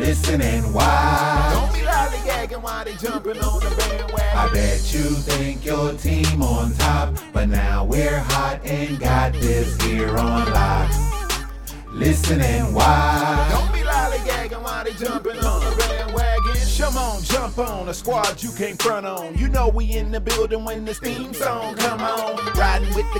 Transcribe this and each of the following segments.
Listen and watch. Don't be lollygagging while they jumping on the bandwagon. I bet you think your team on top, but now we're hot and got this here on lock. Listen and watch. Don't be lollygagging while they jumping on the bandwagon. Come on, jump on a squad you can't front on. You know we in the building when this theme song come on. Riding with the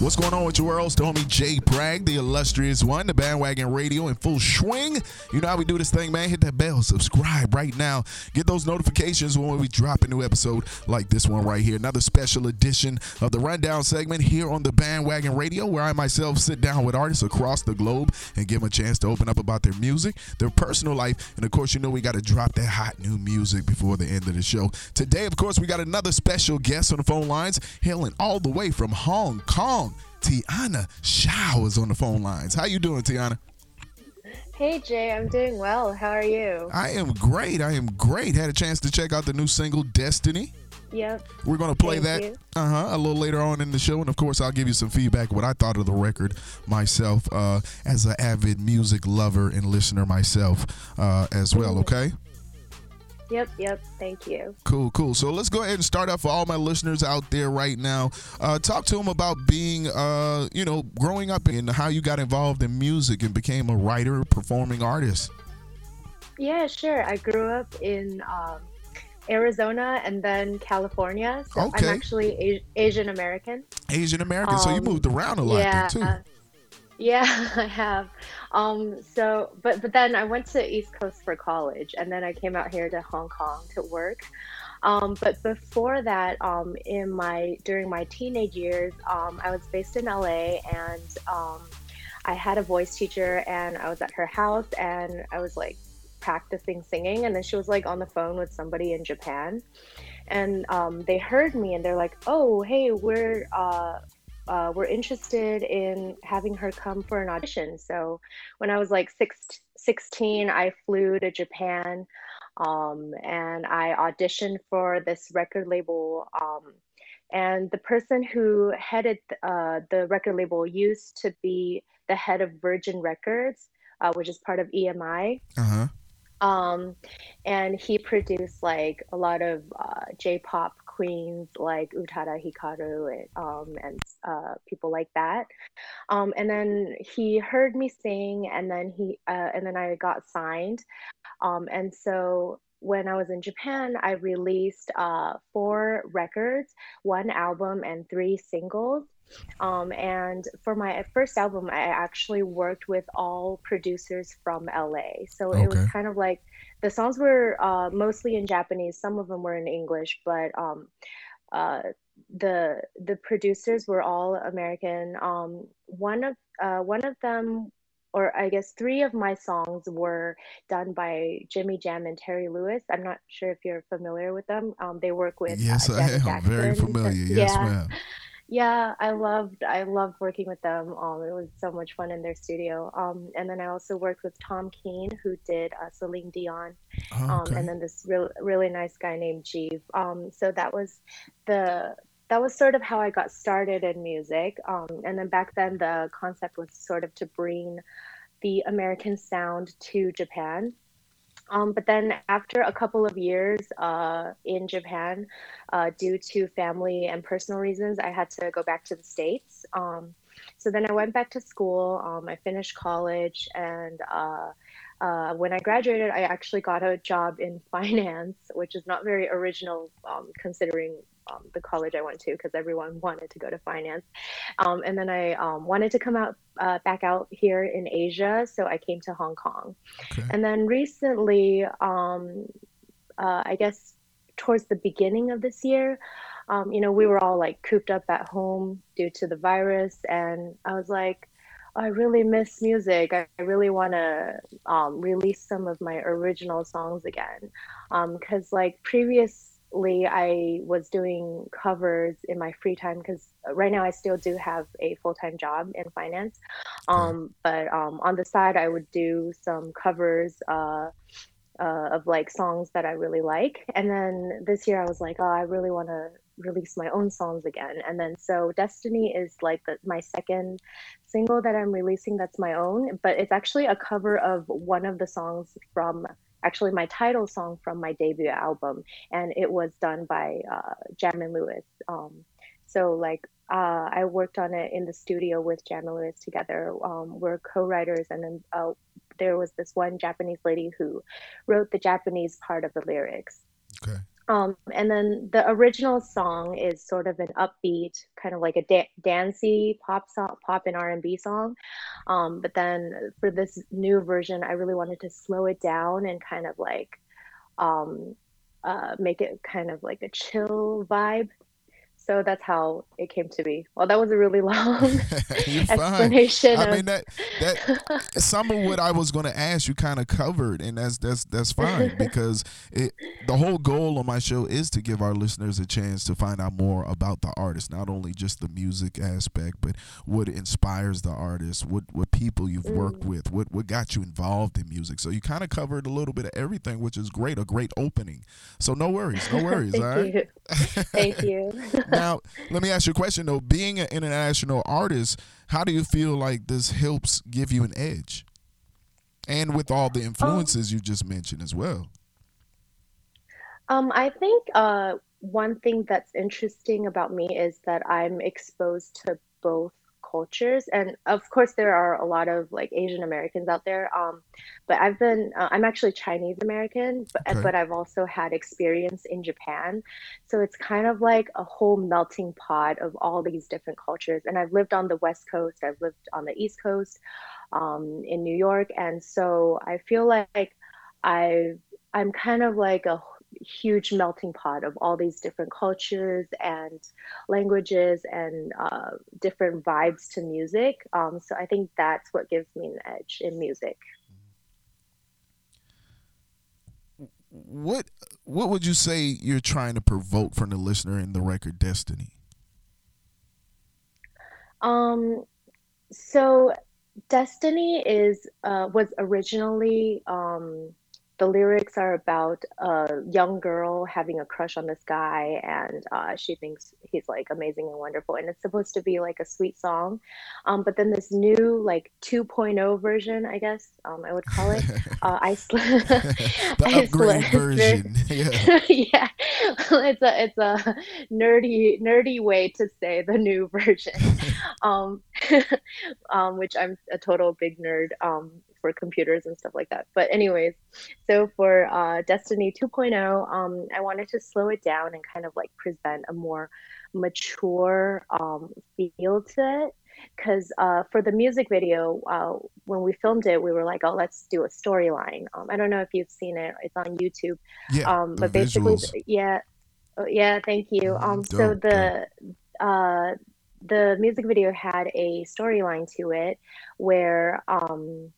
What's going on with your world? It's the homie Jay Bragg, the illustrious one, the bandwagon radio in full swing. You know how we do this thing, man. Hit that bell, subscribe right now. Get those notifications when we drop a new episode like this one right here. Another special edition of the rundown segment here on the bandwagon radio, where I myself sit down with artists across the globe and give them a chance to open up about their music, their personal life, and of course, you know we got to drop that hot new music before the end of the show. Today, of course, we got another special guest on the phone lines, hailing all the way from Hong Kong. Tiana Xiao's on the phone lines. How you doing, Tiana? Hey Jay, I'm doing well. How are you? I am great. I am great. Had a chance to check out the new single Destiny. Yep. We're gonna play Thank that uh huh a little later on in the show, and of course I'll give you some feedback what I thought of the record myself uh, as an avid music lover and listener myself uh, as well. Okay. Yep, yep. Thank you. Cool, cool. So let's go ahead and start off for all my listeners out there right now. Uh, talk to them about being, uh, you know, growing up and how you got involved in music and became a writer, performing artist. Yeah, sure. I grew up in um, Arizona and then California. So Okay. I'm actually a- Asian American. Asian American, so you Um, moved around a lot yeah. too. Yeah, I have. Um, so, but but then I went to East Coast for college, and then I came out here to Hong Kong to work. Um, but before that, um, in my during my teenage years, um, I was based in LA, and um, I had a voice teacher, and I was at her house, and I was like practicing singing, and then she was like on the phone with somebody in Japan, and um, they heard me, and they're like, "Oh, hey, we're." Uh, uh, were interested in having her come for an audition. So when I was like six, 16, I flew to Japan um, and I auditioned for this record label. Um, and the person who headed uh, the record label used to be the head of Virgin Records, uh, which is part of EMI. Uh huh. Um, and he produced like a lot of uh, J-pop queens like Utada Hikaru and, um, and uh, people like that. Um, and then he heard me sing, and then he uh, and then I got signed. Um, and so when I was in Japan, I released uh, four records, one album, and three singles. Um, and for my first album, I actually worked with all producers from LA. So it was kind of like the songs were uh, mostly in Japanese. Some of them were in English, but um, uh, the the producers were all American. Um, one of uh, one of them, or I guess three of my songs were done by Jimmy Jam and Terry Lewis. I'm not sure if you're familiar with them. Um, they work with Yes, uh, I am very familiar. Yes, yeah. ma'am. Yeah, I loved I loved working with them. Um, it was so much fun in their studio. Um, and then I also worked with Tom Keane, who did uh, Celine Dion, Oh, um, and then this real really nice guy named Jeeve. Um, so that was the that was sort of how I got started in music. Um, and then back then the concept was sort of to bring the American sound to Japan. Um, but then after a couple of years uh, in Japan, uh, due to family and personal reasons, I had to go back to the States. Um, so then I went back to school. Um, I finished college, and uh, uh when I graduated, I actually got a job in finance, which is not very original um, considering um, the college I went to because everyone wanted to go to finance. Um, and then I um, wanted to come out uh, back out here in Asia, so I came to Hong Kong. Okay. And then recently, um, uh, I guess towards the beginning of this year, um, you know, we were all like cooped up at home due to the virus, and I was like. I really miss music. I really want to um, release some of my original songs again. Because, like, previously I was doing covers in my free time because right now I still do have a full time job in finance. Um, but um, on the side, I would do some covers uh, uh, of like songs that I really like. And then this year I was like, oh, I really want to release my own songs again. And then so Destiny is like the, my second single that I'm releasing that's my own, but it's actually a cover of one of the songs from actually my title song from my debut album, and it was done by uh, Jam Lewis. Um, so like uh, I worked on it in the studio with Jam Lewis together. Um, we're co-writers, and then uh, there was this one Japanese lady who wrote the Japanese part of the lyrics. Okay. Um, and then the original song is sort of an upbeat, kind of like a da- dancey pop song, pop and R and B song. Um, but then for this new version, I really wanted to slow it down and kind of like um, uh, make it kind of like a chill vibe so that's how it came to be. Well, that was a really long explanation. I mean that that some of what I was going to ask you kind of covered, and that's that's that's fine because it the whole goal of my show is to give our listeners a chance to find out more about the artist, not only just the music aspect, but what inspires the artist, what what people you've mm. worked with, what what got you involved in music. So you kind of covered a little bit of everything, which is great, a great opening. So no worries, no worries. Thank all right. You. Thank you now, let me ask you a question though. Being an international artist, how do you feel like this helps give you an edge? And with all the influences um, you just mentioned as well. Um, I think uh, one thing that's interesting about me is that I'm exposed to both cultures and of course there are a lot of like asian americans out there um, but i've been uh, i'm actually chinese american but, okay. but i've also had experience in japan so it's kind of like a whole melting pot of all these different cultures and i've lived on the west coast i've lived on the east coast um, in new york and so i feel like i i'm kind of like a huge melting pot of all these different cultures and languages and uh, different vibes to music. Um, so I think that's what gives me an edge in music. What what would you say you're trying to provoke from the listener in the record Destiny? Um, so Destiny is uh, was originally um, the lyrics are about a young girl having a crush on this guy and uh, she thinks he's like amazing and wonderful and it's supposed to be like a sweet song. Um, but then this new like 2.0 version i guess um, i would call it uh, iceland the upgrade version. Yeah. yeah. It's a it's a nerdy nerdy way to say the new version. Um, um, which i'm a total big nerd um, for computers and stuff like that. But anyways, so for uh, Destiny 2.0, um, I wanted to slow it down and kind of like present a more mature um, feel to it. Because uh, for the music video, uh, when we filmed it, we were like, "Oh, let's do a storyline." Um, I don't know if you've seen it; it's on YouTube. Yeah, um, but basically, visuals. yeah, oh, yeah. Thank you. Mm-hmm. Um, dope, so the uh, the music video had a storyline to it where um,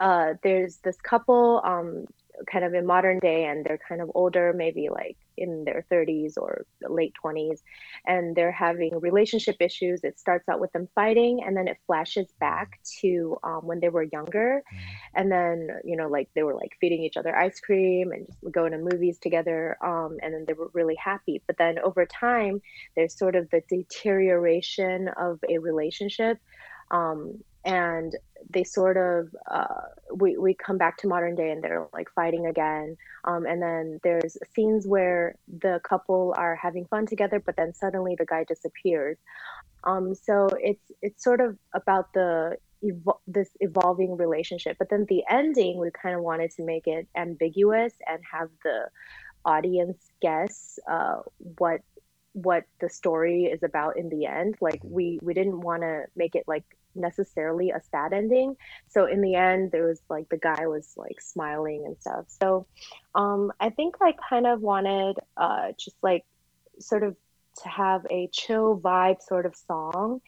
uh, there's this couple um, kind of in modern day and they're kind of older maybe like in their 30s or late 20s and they're having relationship issues. It starts out with them fighting and then it flashes back to um, when they were younger. Mm-hmm. and then you know like they were like feeding each other ice cream and just going to movies together um, and then they were really happy. But then over time there's sort of the deterioration of a relationship um, and they sort of uh, we we come back to modern day and they're like fighting again. Um, and then there's scenes where the couple are having fun together, but then suddenly the guy disappears. Um, so it's it's sort of about the evo- this evolving relationship. But then the ending, we kind of wanted to make it ambiguous and have the audience guess uh, what what the story is about in the end like we we didn't want to make it like necessarily a sad ending so in the end there was like the guy was like smiling and stuff so um i think i kind of wanted uh just like sort of to have a chill vibe sort of song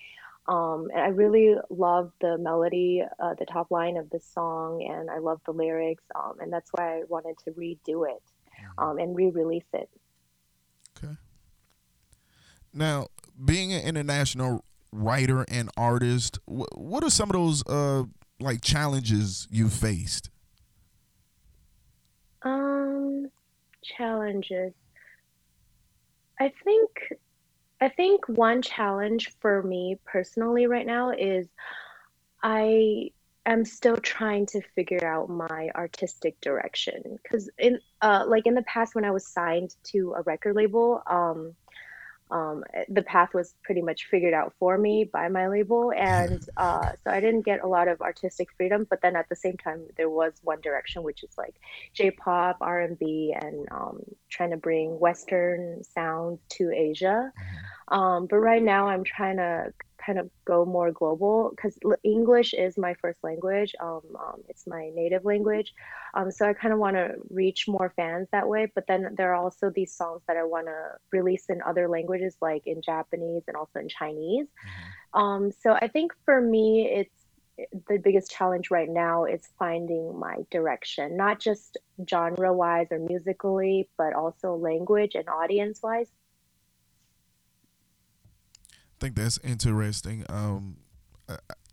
um, and I really love the melody, uh, the top line of the song, and I love the lyrics, um, and that's why I wanted to redo it mm-hmm. um, and re-release it. Now, being an international writer and artist, wh- what are some of those uh, like challenges you faced? Um, challenges. I think I think one challenge for me personally right now is I am still trying to figure out my artistic direction because in uh like in the past when I was signed to a record label um um, the path was pretty much figured out for me by my label and uh, so i didn't get a lot of artistic freedom but then at the same time there was one direction which is like j-pop r&b and um, trying to bring western sounds to asia mm-hmm. um, but right now i'm trying to kind of go more global because English is my first language. Um, um, it's my native language. Um, so I kind of want to reach more fans that way. But then there are also these songs that I want to release in other languages, like in Japanese and also in Chinese. Mm-hmm. Um, so I think for me, it's the biggest challenge right now is finding my direction, not just genre wise or musically, but also language and audience wise think that's interesting. Um,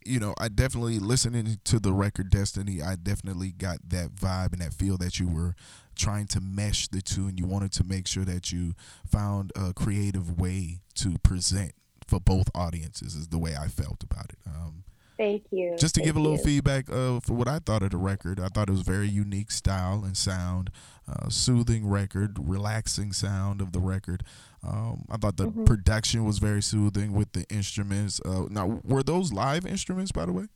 you know, I definitely listening to the record Destiny. I definitely got that vibe and that feel that you were trying to mesh the two, and you wanted to make sure that you found a creative way to present for both audiences. Is the way I felt about it. Um, Thank you. Just to Thank give a little you. feedback uh, for what I thought of the record, I thought it was very unique style and sound, uh, soothing record, relaxing sound of the record. Um, I thought the mm-hmm. production was very soothing with the instruments. Uh, now, were those live instruments, by the way?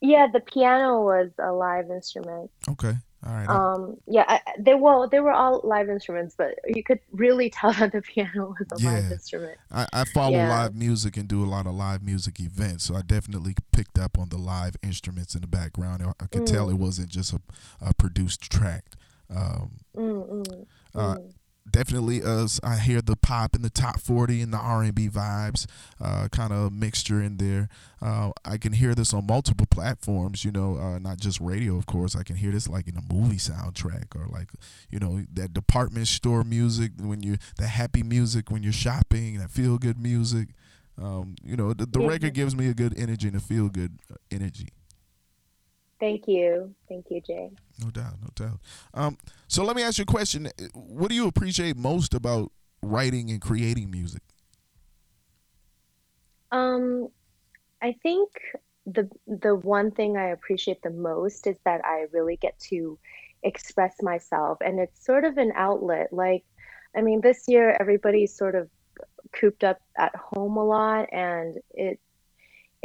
Yeah, the piano was a live instrument. Okay. Right. Um, yeah, I, they well, they were all live instruments, but you could really tell that the piano was a yeah. live instrument. I, I follow yeah. live music and do a lot of live music events, so I definitely picked up on the live instruments in the background. I, I could mm. tell it wasn't just a, a produced track. Um, mm, mm, uh, mm definitely uh, I hear the pop and the top 40 and the R&B vibes uh, kind of mixture in there. Uh, I can hear this on multiple platforms, you know, uh, not just radio, of course. I can hear this like in a movie soundtrack or like, you know, that department store music when you, the happy music when you're shopping, that feel good music. Um, you know, the, the record gives me a good energy and a feel good uh, energy. Thank you. Thank you, Jay. No doubt, no doubt. Um, so let me ask you a question. What do you appreciate most about writing and creating music? Um, I think the the one thing I appreciate the most is that I really get to express myself and it's sort of an outlet. Like I mean, this year everybody's sort of cooped up at home a lot and it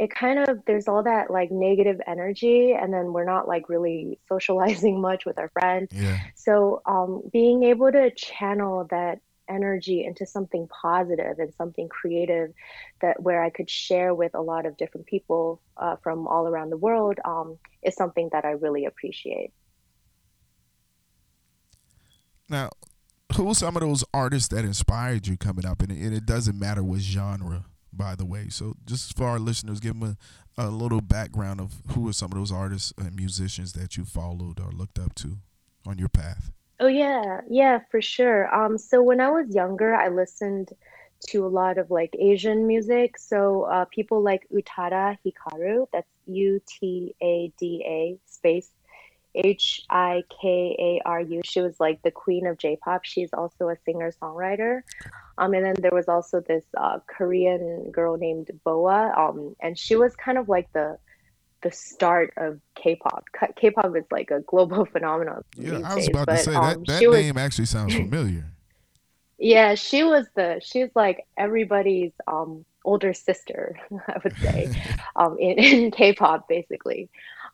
it kind of there's all that like negative energy and then we're not like really socializing much with our friends. Yeah. so um, being able to channel that energy into something positive and something creative that where i could share with a lot of different people uh, from all around the world um, is something that i really appreciate. Now who some of those artists that inspired you coming up? And it, and it doesn't matter what genre by the way. So just for our listeners, give them a, a little background of who are some of those artists and musicians that you followed or looked up to on your path. Oh yeah, yeah, for sure. Um, so when I was younger, I listened to a lot of like Asian music. So uh, people like Utada Hikaru, that's U T A D A space H I K A R U. She was like the queen of J-pop. She's also a singer songwriter. Um, and then there was also this uh, Korean girl named BoA, um, and she was kind of like the the start of K-pop. K- K-pop is like a global phenomenon. Yeah, I was days, about but, to say um, that, that she was- name actually sounds familiar. Yeah, she was the she's like everybody's um older sister, I would say, um in, in K-pop basically.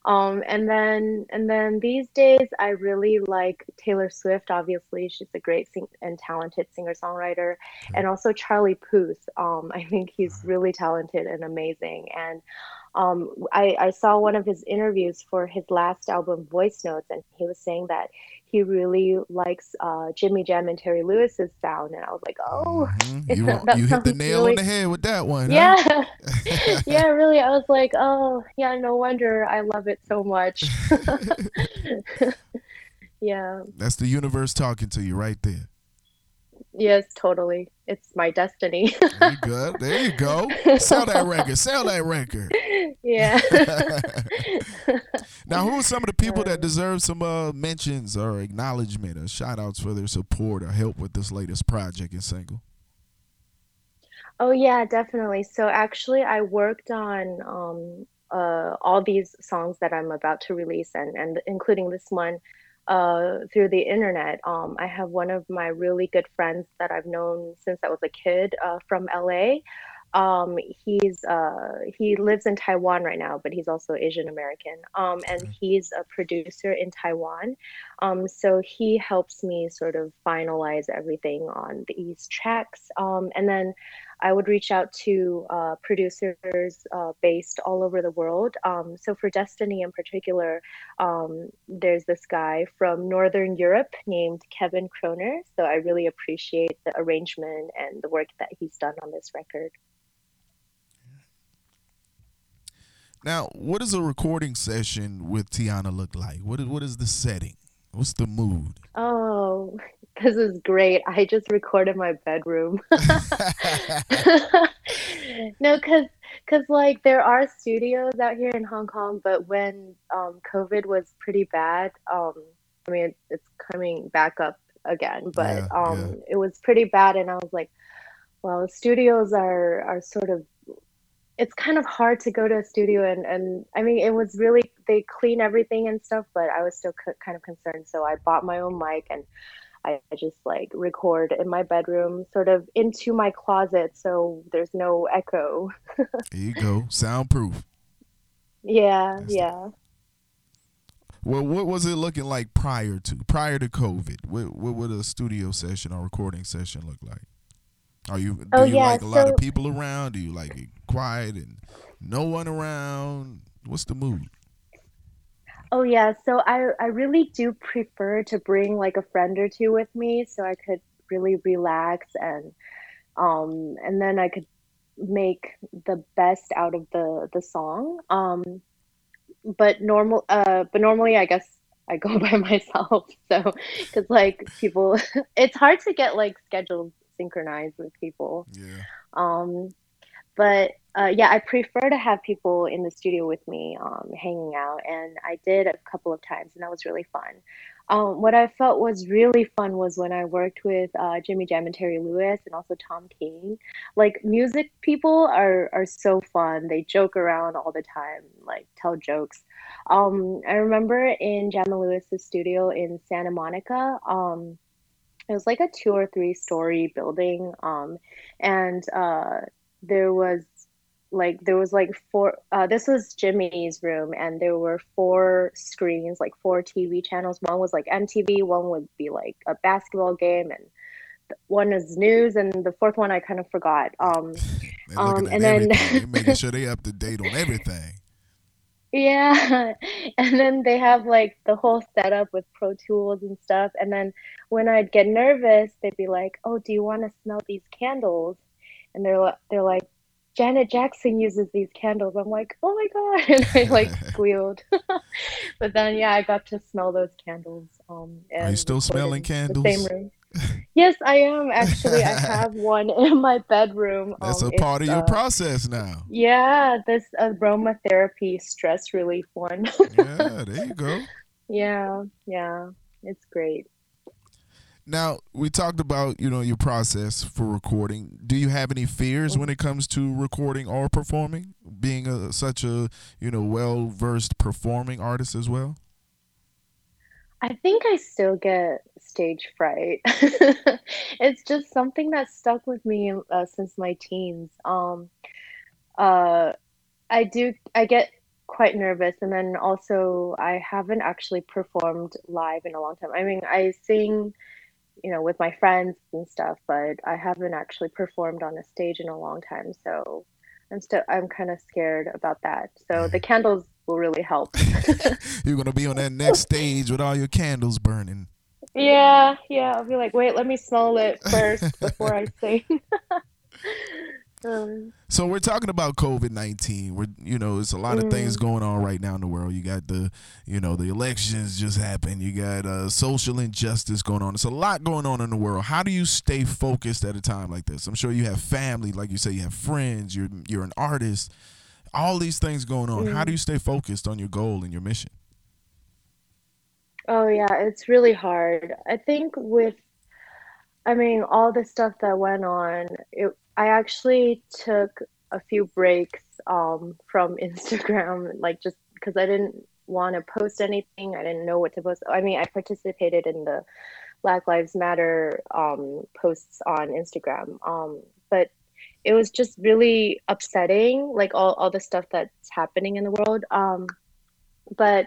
Um and then and then these days I really like Taylor Swift, obviously. She's a great sing- and talented singer-songwriter. And also Charlie Puth. Um I think he's really talented and amazing. And um I, I saw one of his interviews for his last album, Voice Notes, and he was saying that he really likes uh, Jimmy Jam and Terry Lewis's sound, and I was like, oh, Mhm. You, you hit the nail really- on the head with that one. huh? yeah, yeah, really. I was like, oh, yeah, no wonder I love it so much. yeah, That's the universe talking to you right there. Yes, totally. It's my destiny. There you go. There you go. Sell that record. Sell that record. yeah. Now, who are some of the people that deserve some uh, mentions or acknowledgement or shout outs for their support or help with this latest project and single? Oh yeah, definitely. So actually, I worked on um, uh, all these songs that I'm about to release, and and including this one, uh, through the internet. Um, I have one of my really good friends that I've known since I was a kid uh, from LA. Um, he's uh, he lives in Taiwan right now, but he's also Asian American. Um, and he's a producer in Taiwan. Um, so he helps me sort of finalize everything on these tracks. Um, and then I would reach out to uh, producers uh, based all over the world. Um, so for Destiny in particular, um, there's this guy from Northern Europe named Kevin Kroner. So I really appreciate the arrangement and the work that he's done on this record. Now, what does a recording session with Tiana look like? What is, what is the setting? What's the mood? Oh, this is great. I just recorded my bedroom. no, because because like there are studios out here in Hong Kong, but when um, COVID was pretty bad, um, I mean it's coming back up again, but Yeah, um, yeah. it was pretty bad, and I was like, well, studios are are sort of it's kind of hard to go to a studio and, and I mean it was really they clean everything and stuff but I was still c- kind of concerned so I bought my own mic and I just like record in my bedroom sort of into my closet so there's no echo There you go. Soundproof. yeah That's the- yeah Well, what was it looking like prior to prior to COVID? What what would a studio session or recording session look like? Are you do Oh, you yeah, like a lot of people around? Do you like it quiet and no one around? What's the mood? Oh yeah, so I I really do prefer to bring like a friend or two with me so I could really relax and um and then I could make the best out of the the song. Um but normal uh but normally I guess I go by myself. So cuz like people it's hard to get like schedules synchronized with people. Yeah. Um, but uh, yeah, I prefer to have people in the studio with me um, hanging out, and I did a couple of times, and that was really fun. Um, what I felt was really fun was when I worked with uh, Jimmy Jam and Terry Lewis, and also Tom Keane. Like music people are are so fun. They joke around all the time, like tell jokes. Um, I remember in Jam and Lewis's studio in Santa Monica. Um, it was like a two or three story building um, and uh, there was like there was like four uh, this was jimmy's room and there were four screens like four tv channels one was like mtv one would be like a basketball game and one is news and the fourth one i kind of forgot um, Um, and then- making sure they up to date on everything. Yeah, and then they have like the whole setup with Pro Tools and stuff. And then when I'd get nervous, they'd be like, "Oh, do you want to smell these candles?" And they're they're like, "Janet Jackson uses these candles." I'm like, "Oh my God!" And I like squealed. But then yeah, I got to smell those candles. Um, Are you still smelling candles? same room. Yes, I am actually. I have one in my bedroom. That's Um, a part of your uh, process now. Yeah, this aromatherapy stress relief one. Yeah, there you go. Yeah, yeah, it's great. Now we talked about you know your process for recording. Do you have any fears when it comes to recording or performing? Being a such a you know well versed performing artist as well. I think I still get stage fright. it's just something that stuck with me uh, since my teens. Um, uh, I do. I get quite nervous, and then also I haven't actually performed live in a long time. I mean, I sing, you know, with my friends and stuff, but I haven't actually performed on a stage in a long time. So I'm still. I'm kind of scared about that. So the candles will really help. You're gonna be on that next stage with all your candles burning. Yeah, yeah. I'll be like, wait, let me smell it first before I sing. um, So we're talking about COVID nineteen. We're you know, it's a lot of things going on right now in the world. You got the you know, the elections just happened. You got uh, social injustice going on. It's a lot going on in the world. How do you stay focused at a time like this? I'm sure you have family, like you say, you have friends. You're you're an artist. All these things going on. How do you stay focused on your goal and your mission? Oh yeah, it's really hard. I think with, I mean, all the stuff that went on, it, I actually took a few breaks um, from Instagram, like just because I didn't want to post anything. I didn't know what to post. I mean, I participated in the Black Lives Matter um, posts on Instagram, um, but it was just really upsetting, like all, all the stuff that's happening in the world. Um, but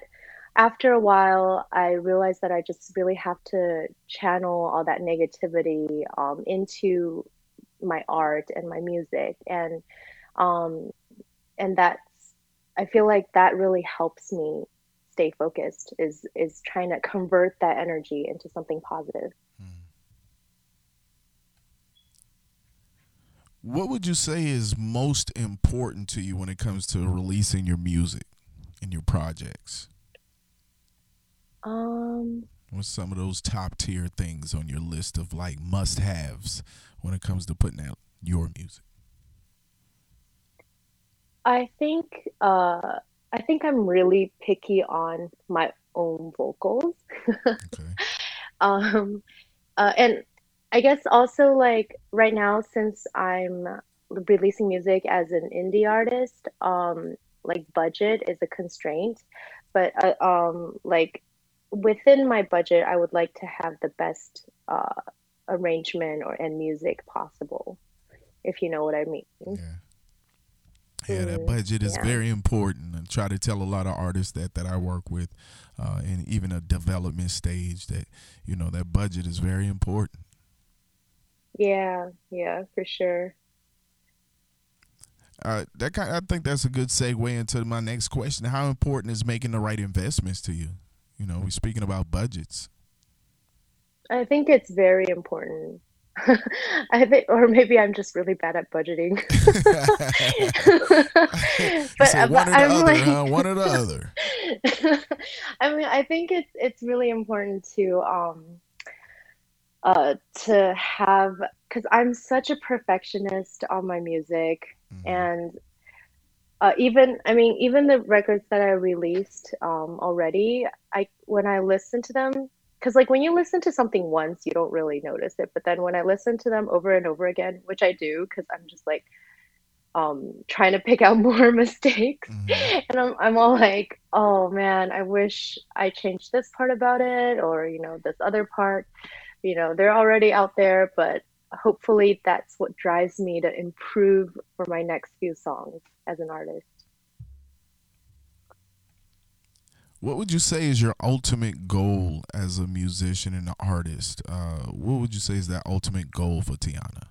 after a while, I realized that I just really have to channel all that negativity um, into my art and my music, and um, and that's I feel like that really helps me stay focused. Is is trying to convert that energy into something positive. What would you say is most important to you when it comes to releasing your music and your projects? Um, What's some of those top tier things on your list of like must haves when it comes to putting out your music? I think uh, I think I'm really picky on my own vocals. Okay. um, uh, and I guess also like right now, since I'm releasing music as an indie artist, um, like budget is a constraint. But uh, um, like within my budget, I would like to have the best uh, arrangement or and music possible, if you know what I mean. Yeah. Yeah, that Mm, budget is yeah. very important. I try to tell a lot of artists that that I work with, uh, and even a development stage that you know that budget is very important. Yeah, yeah, for sure. Uh, that kind, I think that's a good segue into my next question. How important is making the right investments to you? You know, we're speaking about budgets. I think it's very important. I think, or maybe I'm just really bad at budgeting. but but one or I'm other, like, huh? One or the other. I mean, I think it's it's really important to um uh to have because I'm such a perfectionist on my music Mhm. and uh, even I mean even the records that I released um already I when I listen to them because like when you listen to something once you don't really notice it but then when I listen to them over and over again which I do because I'm just like um trying to pick out more mistakes Mhm. and I'm, I'm all like oh man i wish i changed this part about it or you know this other part you know they're already out there but hopefully that's what drives me to improve for my next few songs as an artist What would you say is your ultimate goal as a musician and an artist? Uh, what would you say is that ultimate goal for Tiana?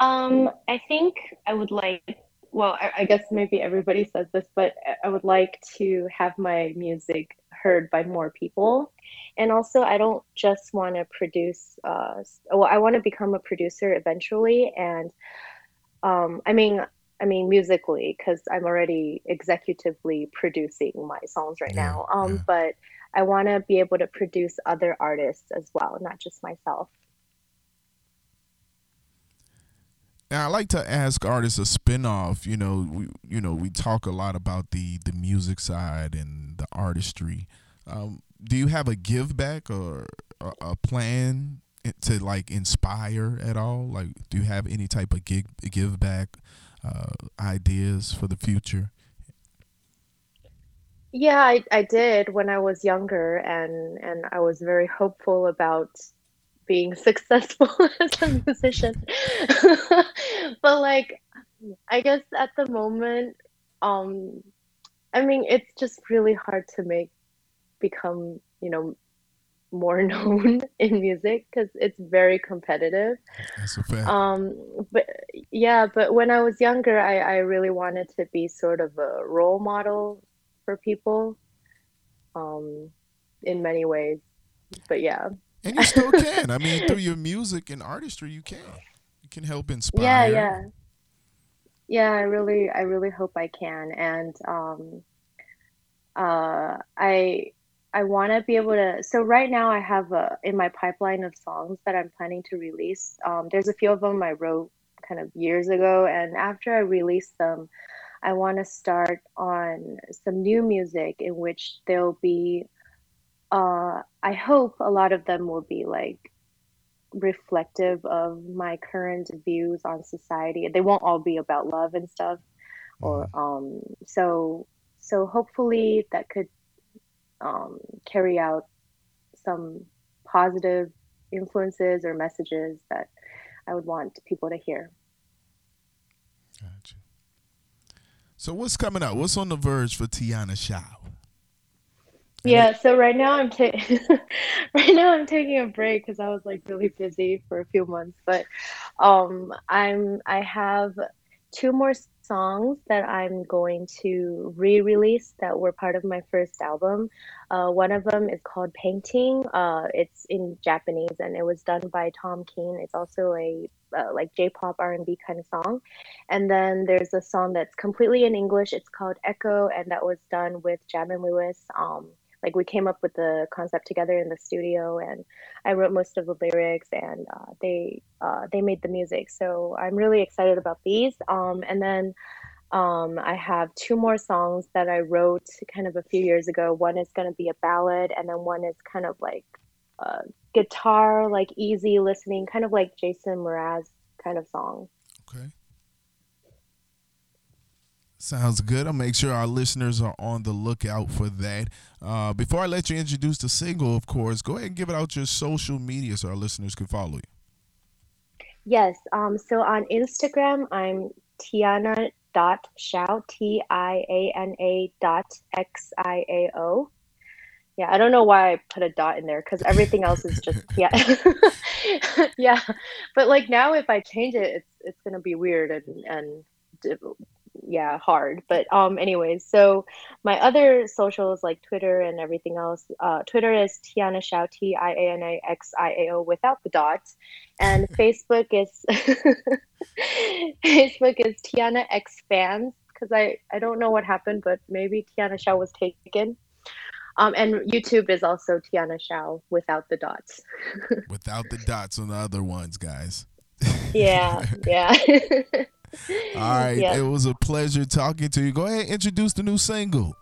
Um, I think I would like, well, I, I guess maybe everybody says this, but I- I would like to have my music heard by more people. And also, I don't just want to produce, uh, well, I want to become a producer eventually. And um, I mean, I mean musically, because I'm already executively producing my songs right Yeah, now. Um, yeah. but I want to be able to produce other artists as well, not just myself. Now, I like to ask artists a spin-off. You know, we you know we talk a lot about the the music side and artistry. Um, do you have a give back or a, plan to like inspire at all? Like, do you have any type of gig give back uh, ideas for the future? Yeah, I, I did when I was younger, and and I was very hopeful about being successful as a musician. but like, I guess at the moment, um, I mean, it's just really hard to make become, you know, more known in music because it's very competitive. That's a fact. Um, but yeah, but when I was younger, I, I really wanted to be sort of a role model for people um, in many ways. But yeah. And you still can. I mean, through your music and artistry, you can. You can help inspire. Yeah, yeah. Yeah, I really, I really hope I can. And um, uh, I, I want to be able to. So right now, I have a in my pipeline of songs that I'm planning to release. Um, there's a few of them I wrote kind of years ago, and after I release them, I want to start on some new music in which there'll be, uh, I hope a lot of them will be like reflective of my current views on society. They won't all be about love and stuff, or mm-hmm. um, so so hopefully that could um, carry out some positive influences or messages that I would want people to hear. Gotcha. So what's coming up? What's on the verge for Tiana Xiao? Yeah, so right now I'm ta- right now I'm taking a break because I was like really busy for a few months, but um, I'm I have two more songs that I'm going to re-release that were part of my first album. Uh, one of them is called Painting. Uh, it's in Japanese and it was done by Tom Keane. It's also a uh, like J-pop R&B kind of song. And then there's a song that's completely in English. It's called Echo, and that was done with Jam and Lewis. Um, like we came up with the concept together in the studio, and I wrote most of the lyrics, and uh, they uh, they made the music. So I'm really excited about these. Um, and then um, I have two more songs that I wrote kind of a few years ago. One is going to be a ballad, and then one is kind of like uh, guitar, like easy listening, kind of like Jason Mraz kind of song. Okay. Sounds good. I'll make sure our listeners are on the lookout for that. Uh, before I let you introduce the single, of course, go ahead and give it out your social media so our listeners can follow you. Yes. Um, so on Instagram, I'm Tiana dot Xiao T I A N A dot X I A O yeah i don't know why i put a dot in there because everything else is just yeah yeah but like now if i change it it's it's gonna be weird and and yeah hard but um anyways so my other socials like twitter and everything else uh twitter is tiana xiao t-i-a-n-a-x-i-a-o without the dots and facebook is facebook is tiana x fans because i i don't know what happened but maybe tiana xiao was taken um, and YouTube is also Tiana Xiao without the dots. without the dots on the other ones, guys. yeah, yeah. All right, yeah. it was a pleasure talking to you. Go ahead, introduce the new single.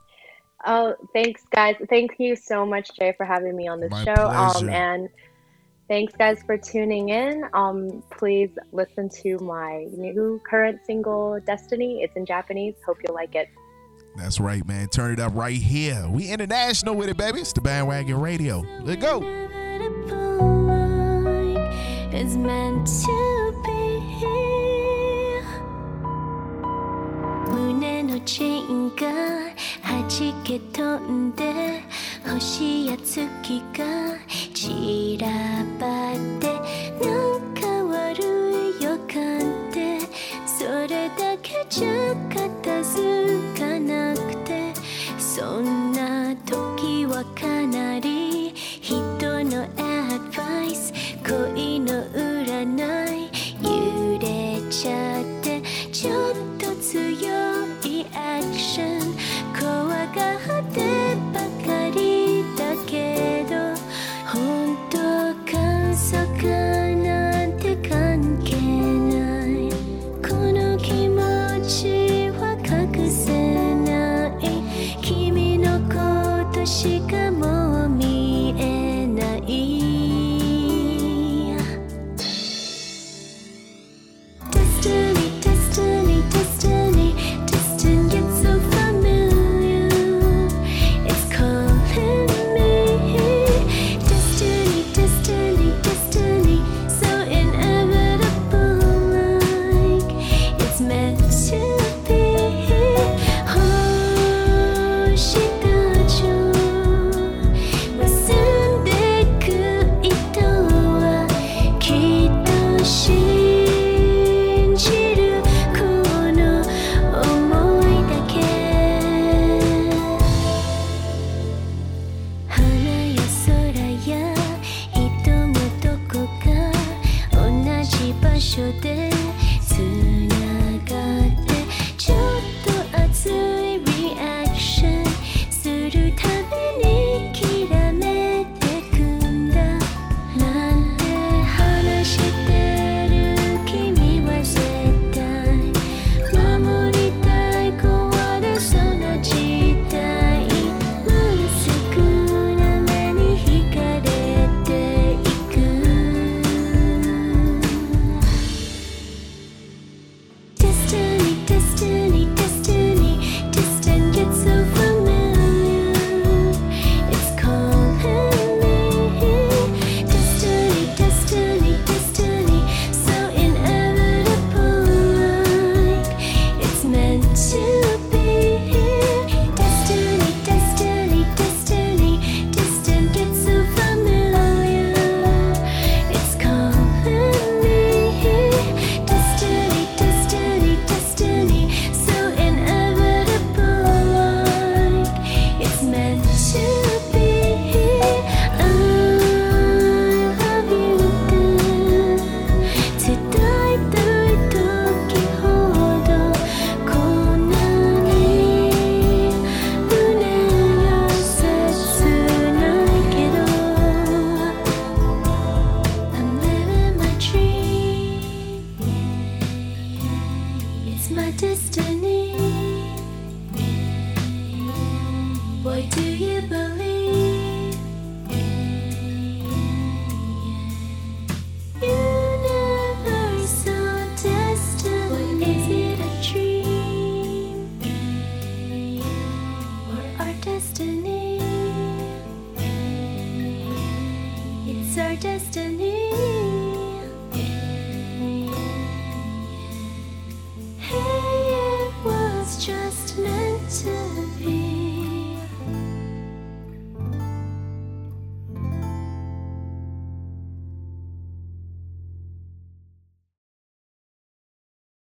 Oh, thanks, guys. Thank you so much, Jay, for having me on the My show. Pleasure. Um, and thanks, guys, for tuning in. Um, please listen to my new current single, Destiny. It's in Japanese. Hope you like it. That's right, man. Turn it up right here. We international with it, baby. It's the bandwagon radio. Let's go. It's meant to チェーンが弾け飛んで星や月が散らばってなんか悪い予感ってそれだけじゃ片付かなくてそんな時は